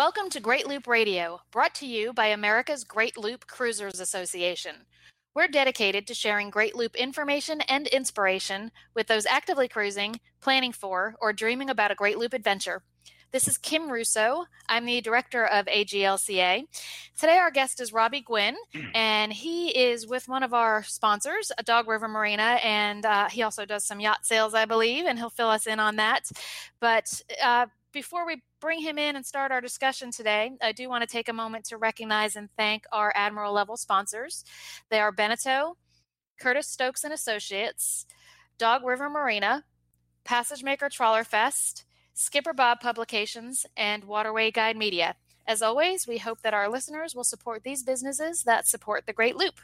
Welcome to Great Loop Radio, brought to you by America's Great Loop Cruisers Association. We're dedicated to sharing Great Loop information and inspiration with those actively cruising, planning for, or dreaming about a Great Loop adventure. This is Kim Russo. I'm the director of AGLCA. Today, our guest is Robbie Gwynn, and he is with one of our sponsors, Dog River Marina, and uh, he also does some yacht sales, I believe, and he'll fill us in on that. But uh, before we bring him in and start our discussion today, I do want to take a moment to recognize and thank our Admiral level sponsors. They are Beneteau, Curtis Stokes and Associates, Dog River Marina, Passage Maker Trawler Fest, Skipper Bob Publications, and Waterway Guide Media. As always, we hope that our listeners will support these businesses that support the Great Loop.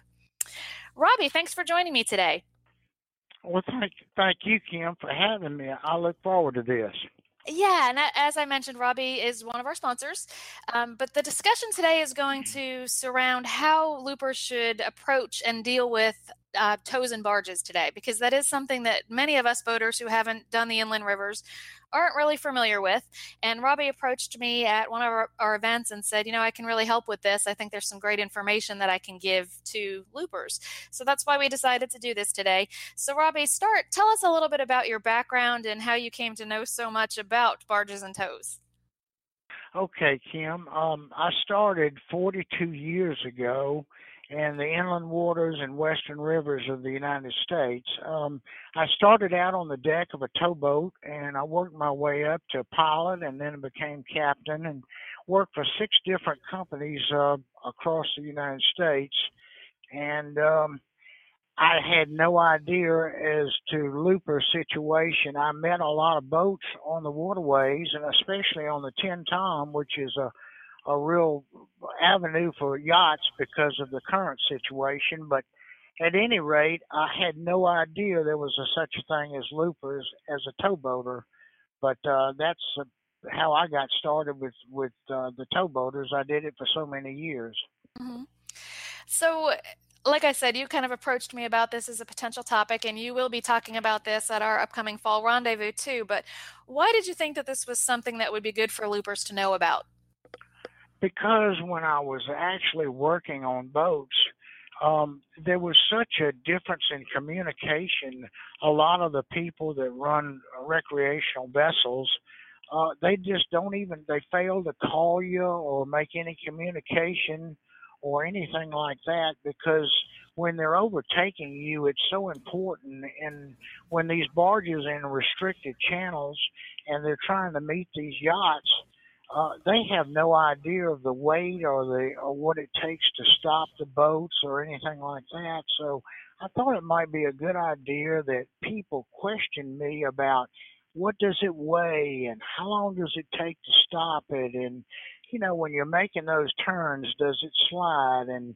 Robbie, thanks for joining me today. Well, thank, thank you, Kim, for having me. I look forward to this. Yeah, and as I mentioned, Robbie is one of our sponsors. Um, but the discussion today is going to surround how loopers should approach and deal with uh, tows and barges today, because that is something that many of us boaters who haven't done the inland rivers aren't really familiar with. And Robbie approached me at one of our, our, events and said, you know, I can really help with this. I think there's some great information that I can give to loopers. So that's why we decided to do this today. So, Robbie, start, tell us a little bit about your background and how you came to know so much about barges and tows. Okay, Kim. Um, I started 42 years ago and the inland waters and western rivers of the United States. Um, I started out on the deck of a towboat and I worked my way up to pilot and then became captain and worked for six different companies uh, across the United States. And um, I had no idea as to looper situation. I met a lot of boats on the waterways and especially on the Tenn-Tom, which is a a real avenue for yachts because of the current situation. But at any rate, I had no idea there was a, such a thing as loopers as a towboater. But uh, that's uh, how I got started with with uh, the towboaters. I did it for so many years. Mm-hmm. So like I said, you kind of approached me about this as a potential topic, and you will be talking about this at our upcoming fall rendezvous too. But why did you think that this was something that would be good for loopers to know about? Because when I was actually working on boats, um, there was such a difference in communication. A lot of the people that run recreational vessels, uh, they just don't even, they fail to call you or make any communication or anything like that because when they're overtaking you, it's so important. And when these barges are in restricted channels and they're trying to meet these yachts, uh, they have no idea of the weight or the or what it takes to stop the boats or anything like that. So I thought it might be a good idea that people question me about what does it weigh and how long does it take to stop it? And you know when you're making those turns does it slide? And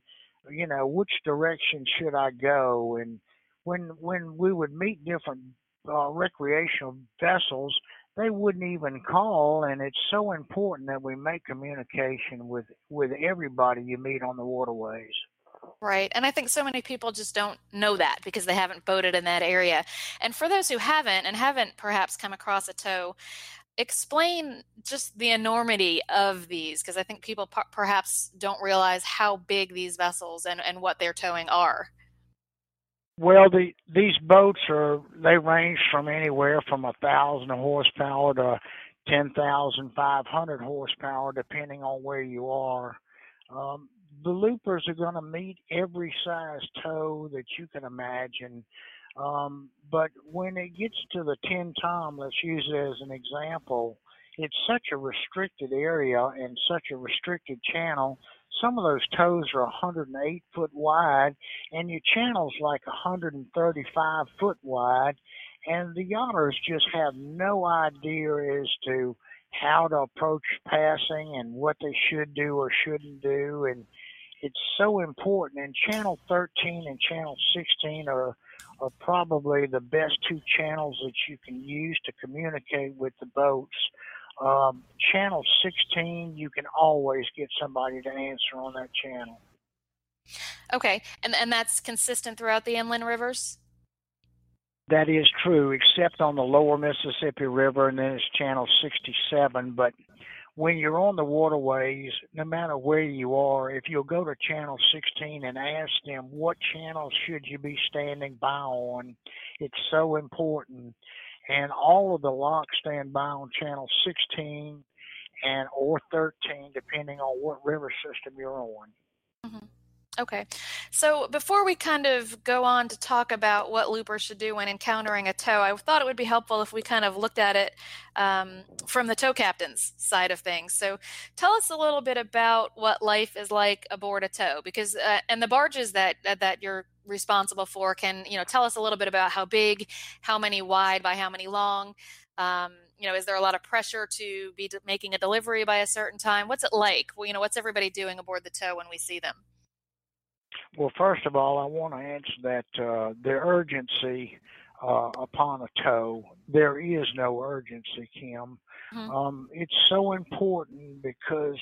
you know which direction should I go? And when when we would meet different uh, recreational vessels they wouldn't even call and it's so important that we make communication with with everybody you meet on the waterways Right. And I think so many people just don't know that because they haven't boated in that area. And for those who haven't and haven't perhaps come across a tow, explain just the enormity of these because I think people p- perhaps don't realize how big these vessels and, and what they're towing are. Well, the these boats are they range from anywhere from a thousand horsepower to ten thousand five hundred horsepower, depending on where you are. Um, the loopers are going to meet every size tow that you can imagine. Um, but when it gets to the Tenn-Tom, let's use it as an example, it's such a restricted area and such a restricted channel some of those tows are 108 foot wide, and your channel's like 135 foot wide, and the yachters just have no idea as to how to approach passing and what they should do or shouldn't do, and it's so important. And channel 13 and channel 16 are are probably the best two channels that you can use to communicate with the boats. Um, channel 16, you can always get somebody to answer on that channel. Okay, and and that's consistent throughout the inland rivers. That is true, except on the lower Mississippi River, and then it's channel 67. But when you're on the waterways, no matter where you are, if you'll go to channel 16 and ask them what channel should you be standing by on, it's so important. And all of the locks stand by on channel 16 and or 13, depending on what river system you're on. Mm-hmm. Okay. So before we kind of go on to talk about what loopers should do when encountering a tow, I thought it would be helpful if we kind of looked at it um, from the tow captain's side of things. So tell us a little bit about what life is like aboard a tow, because uh, and the barges that that you're responsible for can you know tell us a little bit about how big, how many wide by how many long. Um, you know, is there a lot of pressure to be making a delivery by a certain time? What's it like? Well, you know, what's everybody doing aboard the tow when we see them? Well, first of all, I want to answer that uh, the urgency uh, upon a tow. There is no urgency, Kim. Mm-hmm. Um, it's so important because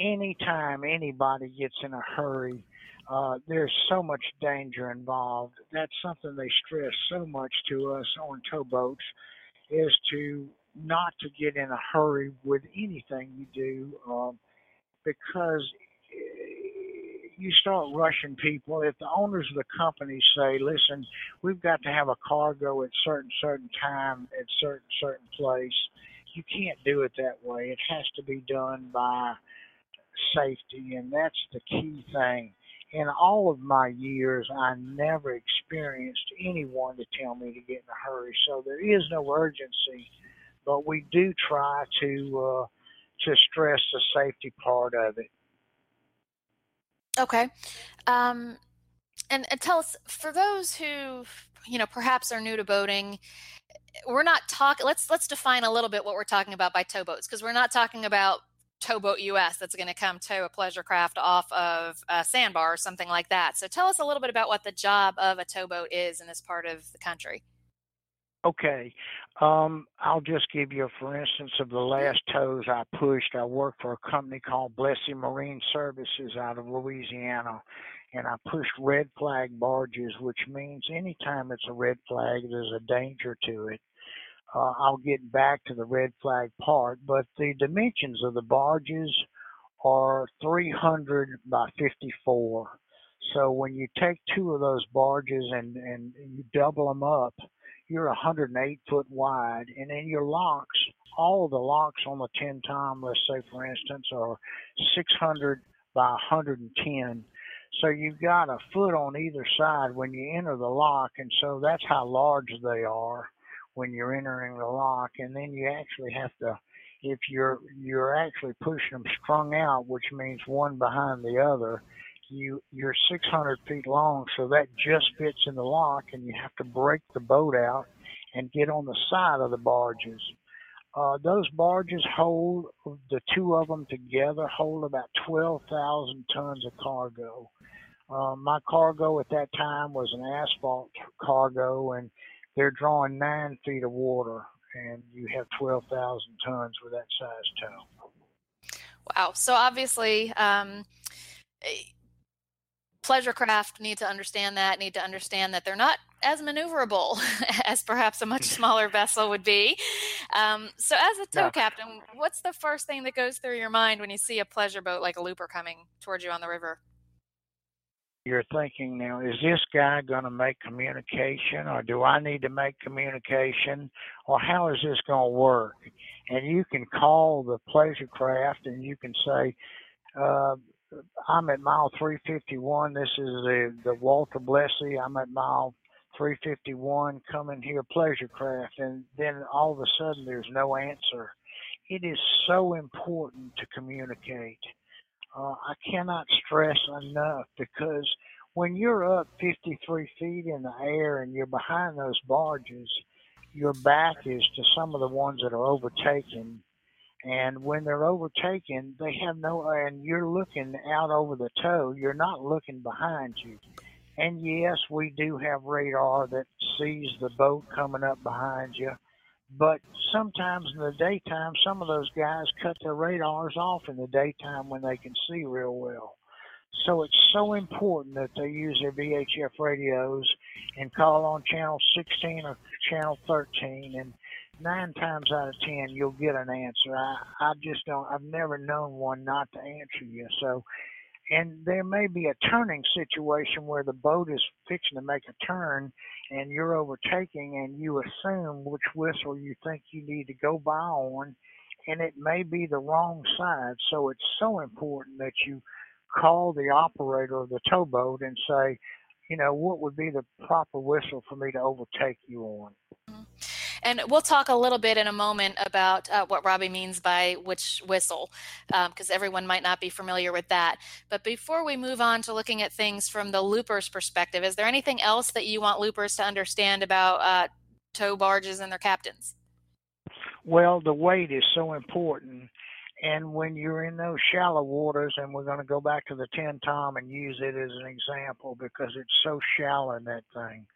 anytime anybody gets in a hurry, uh, there's so much danger involved. That's something they stress so much to us on towboats is to not to get in a hurry with anything you do um, because you start rushing people. If the owners of the company say, "Listen, we've got to have a cargo at certain certain time at certain certain place," you can't do it that way. It has to be done by safety, and that's the key thing. In all of my years, I never experienced anyone to tell me to get in a hurry. So there is no urgency, but we do try to uh, to stress the safety part of it. Okay. Um, and, and tell us, for those who, you know, perhaps are new to boating, we're not talking. Let's let's define a little bit what we're talking about by towboats, because we're not talking about towboat US that's going to come tow a pleasure craft off of a sandbar or something like that. So tell us a little bit about what the job of a towboat is in this part of the country. Okay. Um, I'll just give you, for instance, of the last tows I pushed. I worked for a company called Blessey Marine Services out of Louisiana, and I pushed red flag barges, which means anytime it's a red flag, there's a danger to it. Uh, I'll get back to the red flag part, but the dimensions of the barges are 300 by 54. So when you take two of those barges and, and you double them up, you're 108 foot wide, and then your locks, all the locks on the Tenn-Tom, let's say for instance, are 600 by 110. So you've got a foot on either side when you enter the lock, and so that's how large they are when you're entering the lock. And then you actually have to, if you're you're actually pushing them strung out, which means one behind the other, you you're 600 feet long, so that just fits in the lock, and you have to break the boat out and get on the side of the barges. Uh, those barges hold the two of them together hold about 12,000 tons of cargo. Uh, my cargo at that time was an asphalt cargo, and they're drawing nine feet of water, and you have 12,000 tons with that size tow. Wow. So obviously, um, pleasure craft need to understand that, need to understand that they're not as maneuverable as perhaps a much smaller vessel would be. Um, so, as a tow yeah. captain, what's the first thing that goes through your mind when you see a pleasure boat like a looper coming towards you on the river? You're thinking now, is this guy going to make communication, or do I need to make communication, or how is this going to work? And you can call the pleasure craft and you can say, uh, I'm at mile 351. This is the, the Walter Blessey. I'm at mile 351 coming here pleasure craft and then all of a sudden there's no answer. It is so important to communicate. Uh, I cannot stress enough because when you're up 53 feet in the air and you're behind those barges, your back is to some of the ones that are overtaken and when they're overtaken, they have no, and you're looking out over the tow, you're not looking behind you. And yes, we do have radar that sees the boat coming up behind you. But sometimes in the daytime, some of those guys cut their radars off in the daytime when they can see real well. So it's so important that they use their VHF radios and call on channel 16 or channel 13 and nine times out of ten you'll get an answer. I I just don't. I've never known one not to answer you. So, and there may be a turning situation where the boat is fixing to make a turn, and you're overtaking, and you assume which whistle you think you need to go by on, and it may be the wrong side. So it's so important that you call the operator of the towboat and say, you know, what would be the proper whistle for me to overtake you on. Mm-hmm. And we'll talk a little bit in a moment about uh, what Robbie means by which whistle, because um, everyone might not be familiar with that. But before we move on to looking at things from the looper's perspective, is there anything else that you want loopers to understand about uh, tow barges and their captains? Well, the weight is so important. And when you're in those shallow waters, and we're going to go back to the Tenn-Tom and use it as an example because it's so shallow in that thing.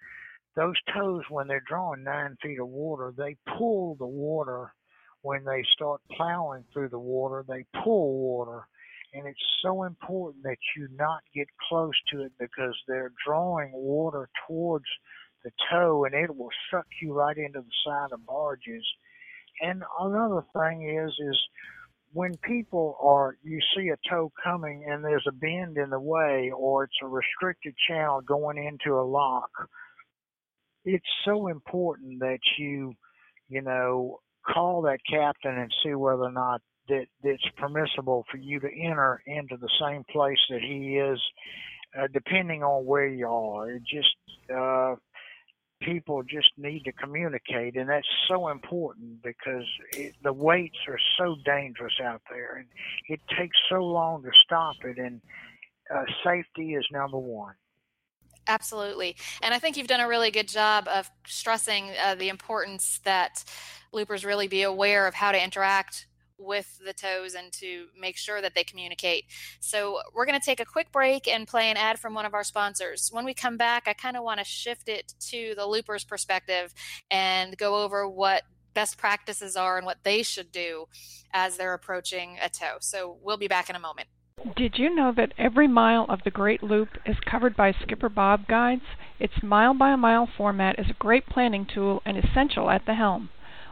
Those tows, when they're drawing nine feet of water, they pull the water when they start plowing through the water. They pull water. And it's so important that you not get close to it because they're drawing water towards the tow and it will suck you right into the side of barges. And another thing is, is when people are you see a tow coming and there's a bend in the way or it's a restricted channel going into a lock it's so important that you you know call that captain and see whether or not that it's permissible for you to enter into the same place that he is uh, depending on where you are it just uh people just need to communicate, and that's so important because it, the weights are so dangerous out there, and it takes so long to stop it. And uh, safety is number one. Absolutely, and I think you've done a really good job of stressing uh, the importance that loopers really be aware of how to interact with the tows and to make sure that they communicate. So, we're going to take a quick break and play an ad from one of our sponsors. When we come back, I kind of want to shift it to the loopers' perspective and go over what best practices are and what they should do as they're approaching a tow. So, we'll be back in a moment. Did you know that every mile of the Great Loop is covered by Skipper Bob guides? Its mile by mile format is a great planning tool and essential at the helm.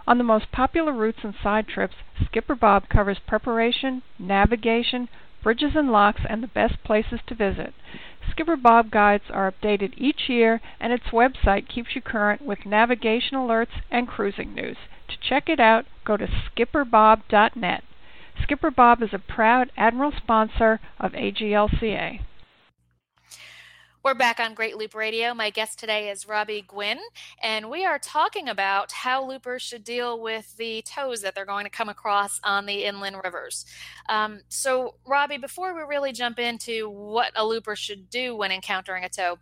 On the most popular routes and side trips, Skipper Bob covers preparation, navigation, bridges and locks, and the best places to visit. Skipper Bob guides are updated each year, and its website keeps you current with navigation alerts and cruising news. To check it out, go to skipperbob.net. Skipper Bob is a proud Admiral sponsor of AGLCA. We're back on Great Loop Radio. My guest today is Robbie Gwynn, and we are talking about how loopers should deal with the tows that they're going to come across on the inland rivers. Um, so, Robbie, before we really jump into what a looper should do when encountering a tow,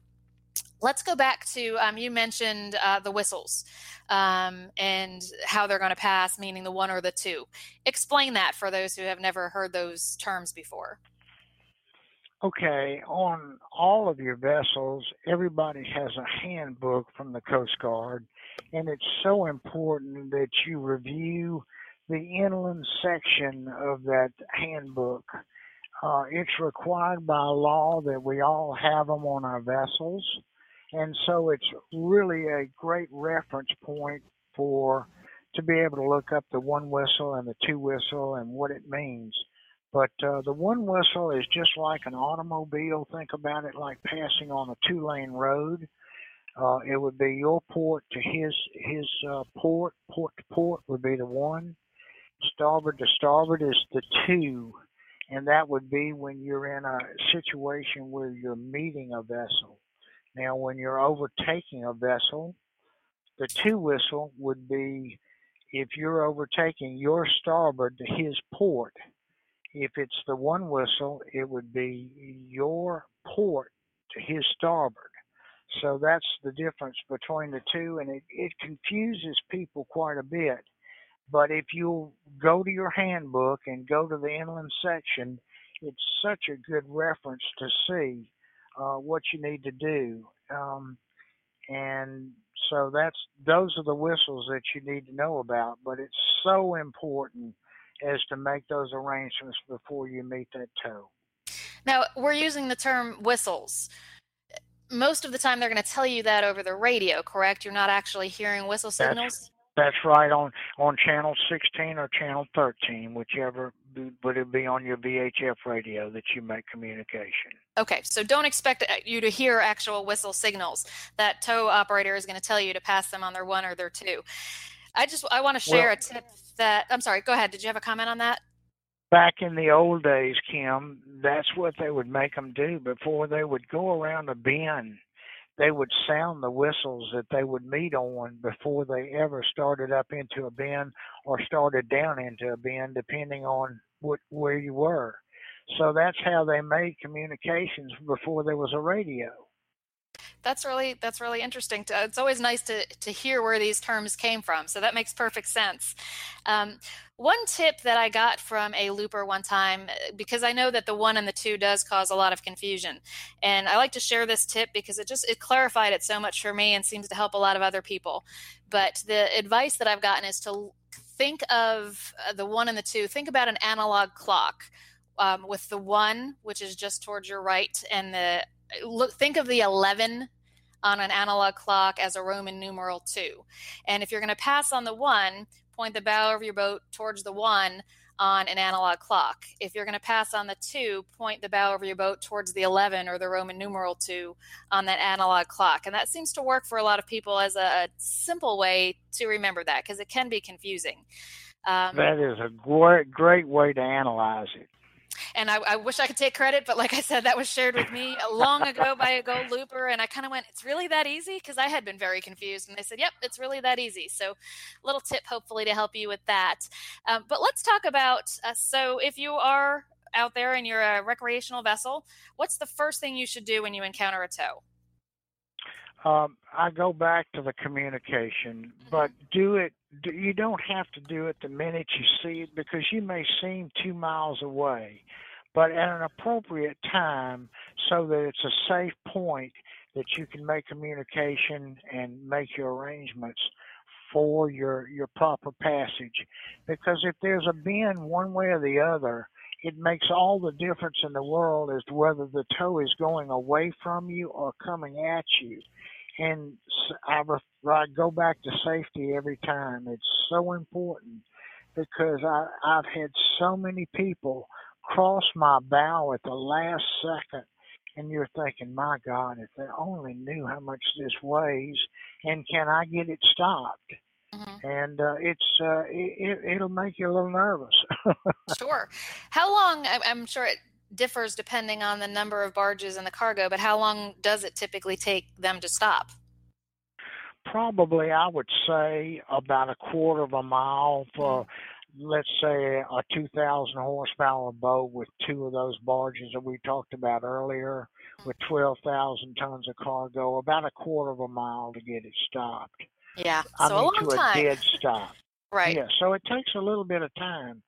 let's go back to um, you mentioned uh, the whistles um, and how they're going to pass, meaning the one or the two. Explain that for those who have never heard those terms before. Okay, on all of your vessels, everybody has a handbook from the Coast Guard, and it's so important that you review the inland section of that handbook. Uh, it's required by law that we all have them on our vessels, and so it's really a great reference point for to be able to look up the one whistle and the two whistle and what it means. But uh, the one whistle is just like an automobile. Think about it like passing on a two-lane road. Uh, it would be your port to his his uh, port. Port to port would be the one. Starboard to starboard is the two, and that would be when you're in a situation where you're meeting a vessel. Now, when you're overtaking a vessel, the two whistle would be if you're overtaking your starboard to his port if it's the one whistle, it would be your port to his starboard. So that's the difference between the two, and it, it confuses people quite a bit. But if you go to your handbook and go to the inland section, it's such a good reference to see uh, what you need to do. Um, and so that's those are the whistles that you need to know about. But it's so important as to make those arrangements before you meet that tow. Now, we're using the term whistles. Most of the time, they're going to tell you that over the radio, correct? You're not actually hearing whistle signals? That's right on on channel 16 or channel 13, whichever would it be on your VHF radio that you make communication. Okay, so don't expect uh, you to hear actual whistle signals. That tow operator is going to tell you to pass them on their one or their two. I just I want to share well, a tip that I'm sorry. Go ahead. Did you have a comment on that? Back in the old days, Kim, that's what they would make them do before they would go around a bend they would sound the whistles that they would meet on before they ever started up into a bend or started down into a bend, depending on what where you were. So that's how they made communications before there was a radio that's really that's really interesting. To, it's always nice to to hear where these terms came from. So that makes perfect sense. Um, one tip that I got from a looper one time, uh, because I know that the one and the two does cause a lot of confusion, and I like to share this tip because it just it clarified it so much for me and seems to help a lot of other people. But the advice that I've gotten is to think of uh, the one and the two. Think about an analog clock. Um, with the one, which is just towards your right, and the look think of the 11 on an analog clock as a roman numeral 2 and if you're going to pass on the 1 point the bow of your boat towards the 1 on an analog clock. If you're going to pass on the 2 point the bow of your boat towards the 11 or the roman numeral 2 on that analog clock. And that seems to work for a lot of people as a, a simple way to remember that because it can be confusing. Um, that is a great great way to analyze it and I, I, wish I could take credit, but like I said, that was shared with me long ago by a Gold Looper, and I kind of went, "It's really that easy?" Because I had been very confused, and they said, "Yep, it's really that easy." So, little tip, hopefully, to help you with that. Um, but let's talk about uh, so if you are out there and you're a recreational vessel, what's the first thing you should do when you encounter a tow? Um, I go back to the communication, but do it. You don't have to do it the minute you see it because you may seem two miles away, but at an appropriate time so that it's a safe point that you can make communication and make your arrangements for your your proper passage. Because if there's a bend one way or the other, it makes all the difference in the world as to whether the tow is going away from you or coming at you. And I, I go back to safety every time. It's so important because I, I've had so many people cross my bow at the last second and you're thinking, my God, if they only knew how much this weighs, and can I get it stopped? Mm-hmm. And uh, it's uh, it, it'll make you a little nervous. sure. How long? I'm sure it differs depending on the number of barges and the cargo, but how long does it typically take them to stop? Probably, I would say about a quarter of a mile for, mm-hmm. let's say, a 2,000 horsepower boat with two of those barges that we talked about earlier, with 12,000 tons of cargo. About a quarter of a mile to get it stopped. Yeah, so I mean, a long to time. a dead stop. Right. Yeah, so it takes a little bit of time.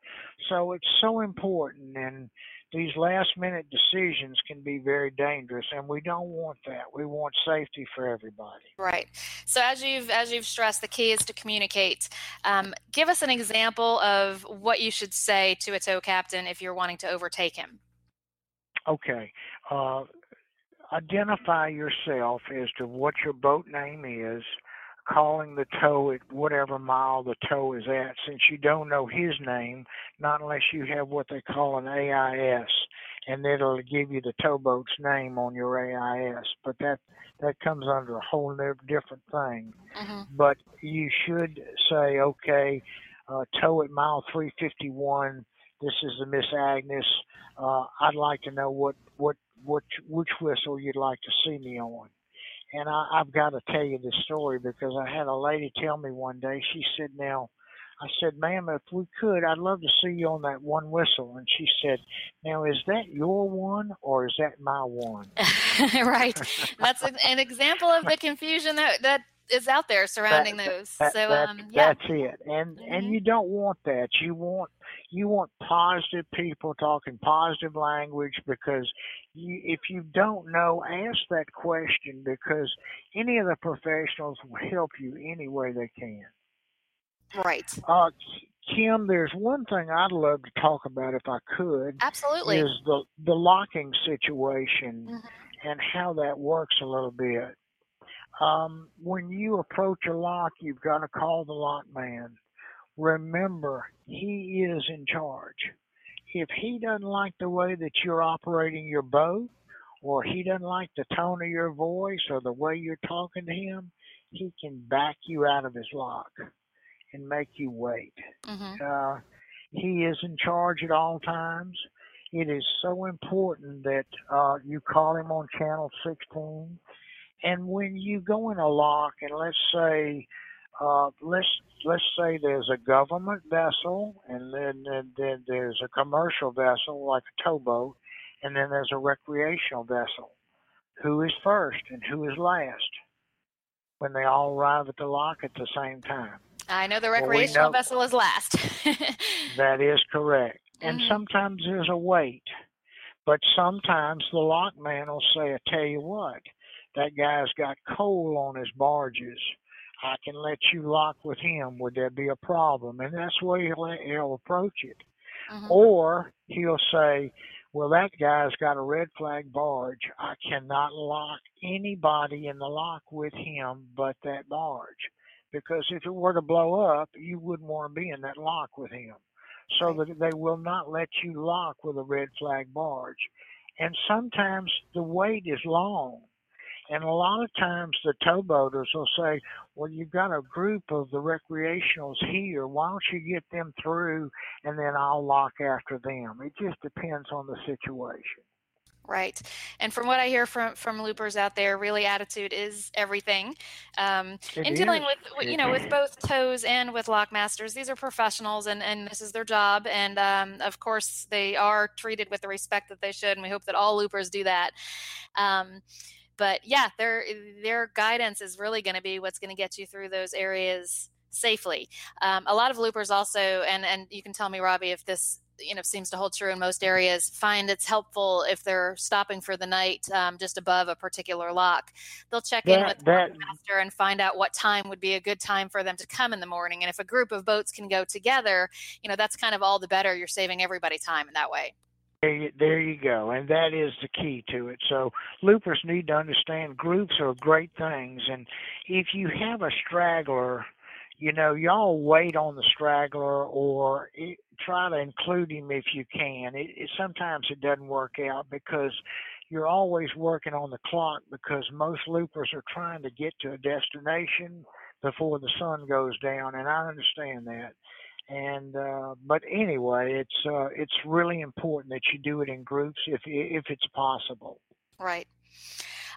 So it's so important, and these last minute decisions can be very dangerous, and we don't want that. We want safety for everybody. Right. So as you've as you've stressed, the key is to communicate. Um, give us an example of what you should say to a tow captain if you're wanting to overtake him. Okay. Uh, identify yourself as to what your boat name is calling the tow at whatever mile the tow is at since you don't know his name, not unless you have what they call an AIS, and it'll give you the towboat's name on your AIS. But that that comes under a whole different thing. Mm-hmm. But you should say, okay, uh, tow at mile 351. This is the Miss Agnes. Uh, I'd like to know what what what which whistle you'd like to see me on and I, I've got to tell you this story because I had a lady tell me one day. She said, "Now," I said, "Ma'am, if we could, I'd love to see you on that one whistle." And she said, "Now, is that your one or is that my one?" right. That's an example of the confusion that that is out there surrounding that, those. That, so that, um, yeah. that's it. And mm-hmm. and you don't want that. You want you want positive people talking positive language because you, if you don't know, ask that question because any of the professionals will help you any way they can. Right. Uh, Kim, there's one thing I'd love to talk about if I could. Absolutely. Is the the locking situation mm-hmm. and how that works a little bit. Um, when you approach a lock, you've got to call the lock man. Remember, he is in charge. If he doesn't like the way that you're operating your boat, or he doesn't like the tone of your voice or the way you're talking to him, he can back you out of his lock and make you wait. Mm-hmm. Uh, he is in charge at all times. It is so important that uh, you call him on channel 16. And when you go in a lock, and let's say, uh, let's let's say there's a government vessel, and then, then then there's a commercial vessel like a towboat, and then there's a recreational vessel. Who is first and who is last? When they all arrive at the lock at the same time. I know the Well, we recreational know- vessel is last. That is correct. And Mhm. sometimes there's a wait. But sometimes the lockman will say, I tell you what, that guy's got coal on his barges. I can let you lock with him. Would there be a problem? And that's the way he'll, he'll approach it. Mhm. Or he'll say, well, that guy's got a red flag barge. I cannot lock anybody in the lock with him but that barge. Because if it were to blow up, you wouldn't want to be in that lock with him. So that they will not let you lock with a red flag barge. And sometimes the wait is long. And a lot of times the towboaters will say, well, you've got a group of the recreationals here. Why don't you get them through and then I'll lock after them? It just depends on the situation. Right. And from what I hear from from loopers out there, really attitude is everything. Um, in dealing is. with you know with both tows and with lockmasters, these are professionals and and this is their job. And um, of course, they are treated with the respect that they should. And we hope that all loopers do that. Um, but yeah, their their guidance is really going to be what's going to get you through those areas safely. Um, a lot of loopers also, and and you can tell me, Robbie, if this you know seems to hold true in most areas find it's helpful if they're stopping for the night um, just above a particular lock. They'll check in with the that- master and find out what time would be a good time for them to come in the morning and if a group of boats can go together you know that's kind of all the better. You're saving everybody time in that way There you, there you go, and that is the key to it. So loopers need to understand groups are great things, and if you have a straggler, you know y'all wait on the straggler or it, try to include him if you can. It, it sometimes it doesn't work out because you're always working on the clock because most loopers are trying to get to a destination before the sun goes down, and I understand that and uh but anyway it's uh it's really important that you do it in groups if if it's possible. Right.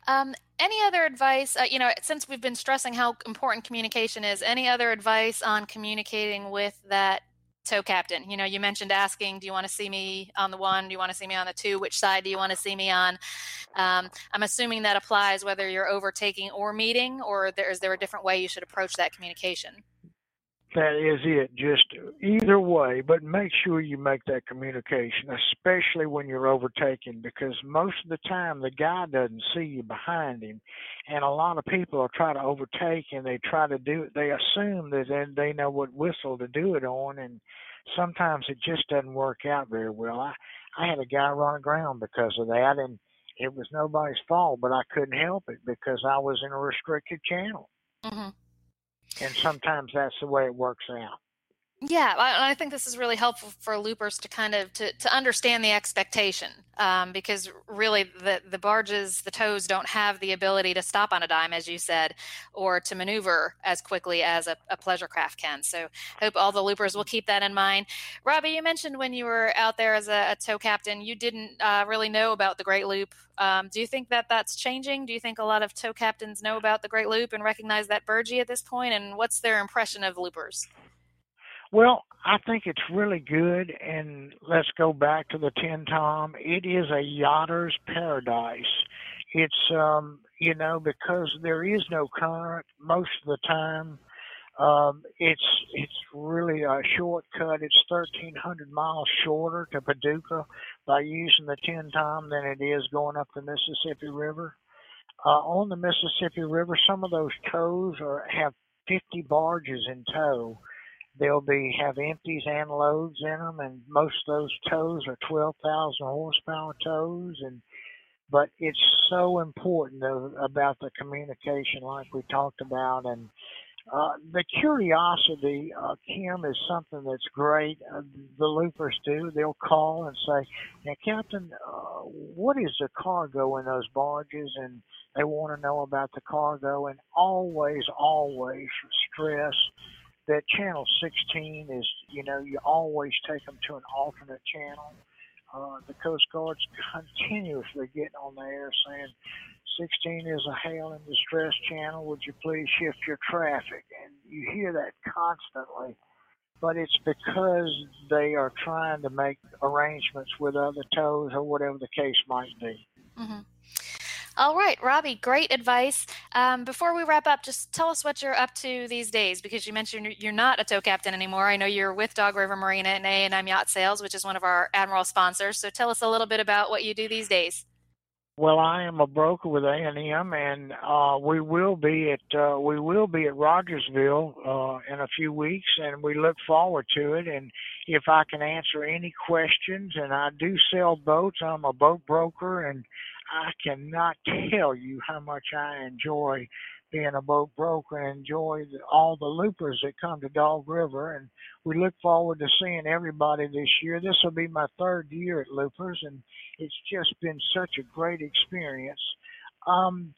Um, any other advice uh, you know since we've been stressing how important communication is any other advice on communicating with that tow captain? You know you mentioned asking do you want to see me on the one? Do you want to see me on the two? Which side do you want to see me on? Um, i'm assuming that applies whether you're overtaking or meeting or there, is there a different way you should approach that communication that is it. Just either way but make sure you make that communication especially when you're overtaking because most of the time the guy doesn't see you behind him and a lot of people will try to overtake and they try to do it. They assume that they know what whistle to do it on and sometimes it just doesn't work out very well. I i had a guy run aground because of that and it was nobody's fault but i couldn't help it because i was in a restricted channel. Mm-hmm. And sometimes that's the way it works out Yeah, I, I think this is really helpful for loopers to kind of to, to understand the expectation um, because really the the barges, the tows don't have the ability to stop on a dime, as you said, or to maneuver as quickly as a, a pleasure craft can. So hope all the loopers will keep that in mind. Robbie, you mentioned when you were out there as a, a tow captain, you didn't uh, really know about the Great Loop. Um, do you think that that's changing? Do you think a lot of tow captains know about the Great Loop and recognize that burgee at this point? And what's their impression of loopers? Well, I think it's really good, and let's go back to the Tenn-Tom. It is a yachter's paradise. It's, um, you know, because there is no current most of the time. Um, it's it's really a shortcut. It's 1,300 miles shorter to Paducah by using the Tenn-Tom than it is going up the Mississippi River. Uh, on the Mississippi River, some of those tows are have 50 barges in tow they'll be have empties and loads in them and most of those tows are 12,000 horsepower tows and but it's so important about the communication, like we talked about, and uh, the curiosity, uh, Kim, is something that's great. Uh, the loopers do. They'll call and say, "Now, Captain, uh, what is the cargo in those barges?" And they want to know about the cargo. And always, always stress that channel 16 is, you know, you always take them to an alternate channel. Uh, the Coast Guard's continuously getting on the air saying, 16 is a hail and distress channel. Would you please shift your traffic? And you hear that constantly. But it's because they are trying to make arrangements with other tows or whatever the case might be. Mm-hmm. All right, Robbie, great advice. Um, before we wrap up, just tell us what you're up to these days because you mentioned you're not a tow captain anymore. I know you're with Dog River Marina and A&M Yacht Sales, which is one of our Admiral sponsors. So tell us a little bit about what you do these days. Well, I am a broker with A&M, and uh, we will be at uh, we will be at Rogersville uh, in a few weeks, and we look forward to it. And if I can answer any questions, and I do sell boats, I'm a boat broker, and I cannot tell you how much I enjoy being a boat broker and enjoy all the loopers that come to Dog River. And we look forward to seeing everybody this year. This will be my third year at Loopers, and it's just been such a great experience. Um,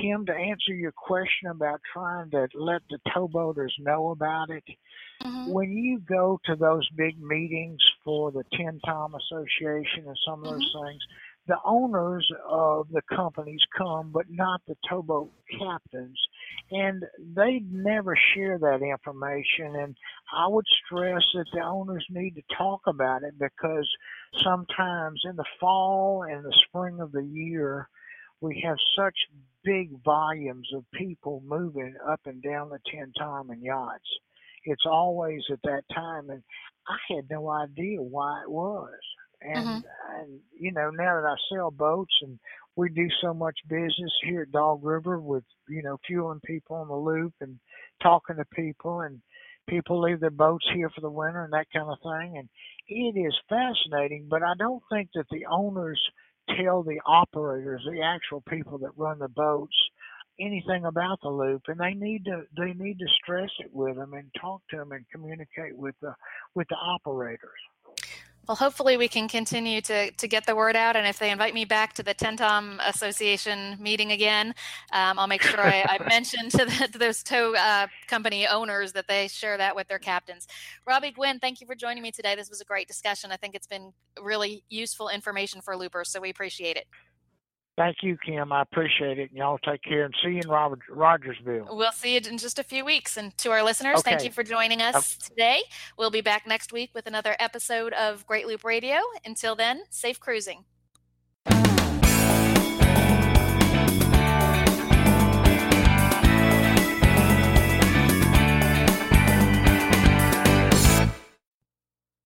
Kim, to answer your question about trying to let the towboaters know about it, mm-hmm. when you go to those big meetings for the Tenn-Tom Association and some of those mm-hmm. things, the owners of the companies come, but not the towboat captains. And they never share that information. And I would stress that the owners need to talk about it because sometimes in the fall and the spring of the year, we have such big volumes of people moving up and down the Tenn-Tom and yachts. It's always at that time, and I had no idea why it was and mm-hmm. and you know now that I sell boats and we do so much business here at Dog River with you know fueling people on the loop and talking to people and people leave their boats here for the winter and that kind of thing and it is fascinating but I don't think that the owners tell the operators the actual people that run the boats anything about the loop and they need to they need to stress it with them and talk to them and communicate with the with the operators well, hopefully we can continue to, to get the word out. And if they invite me back to the Tenn-Tom Association meeting again, um, I'll make sure I, I mention to, the, to those tow uh, company owners that they share that with their captains. Robbie Gwynn, thank you for joining me today. This was a great discussion. I think it's been really useful information for loopers, so we appreciate it. Thank you, Kim. I appreciate it. And y'all take care and see you in Robert, Rogersville. We'll see you in just a few weeks. And to our listeners, okay. thank you for joining us okay. today. We'll be back next week with another episode of Great Loop Radio. Until then, safe cruising.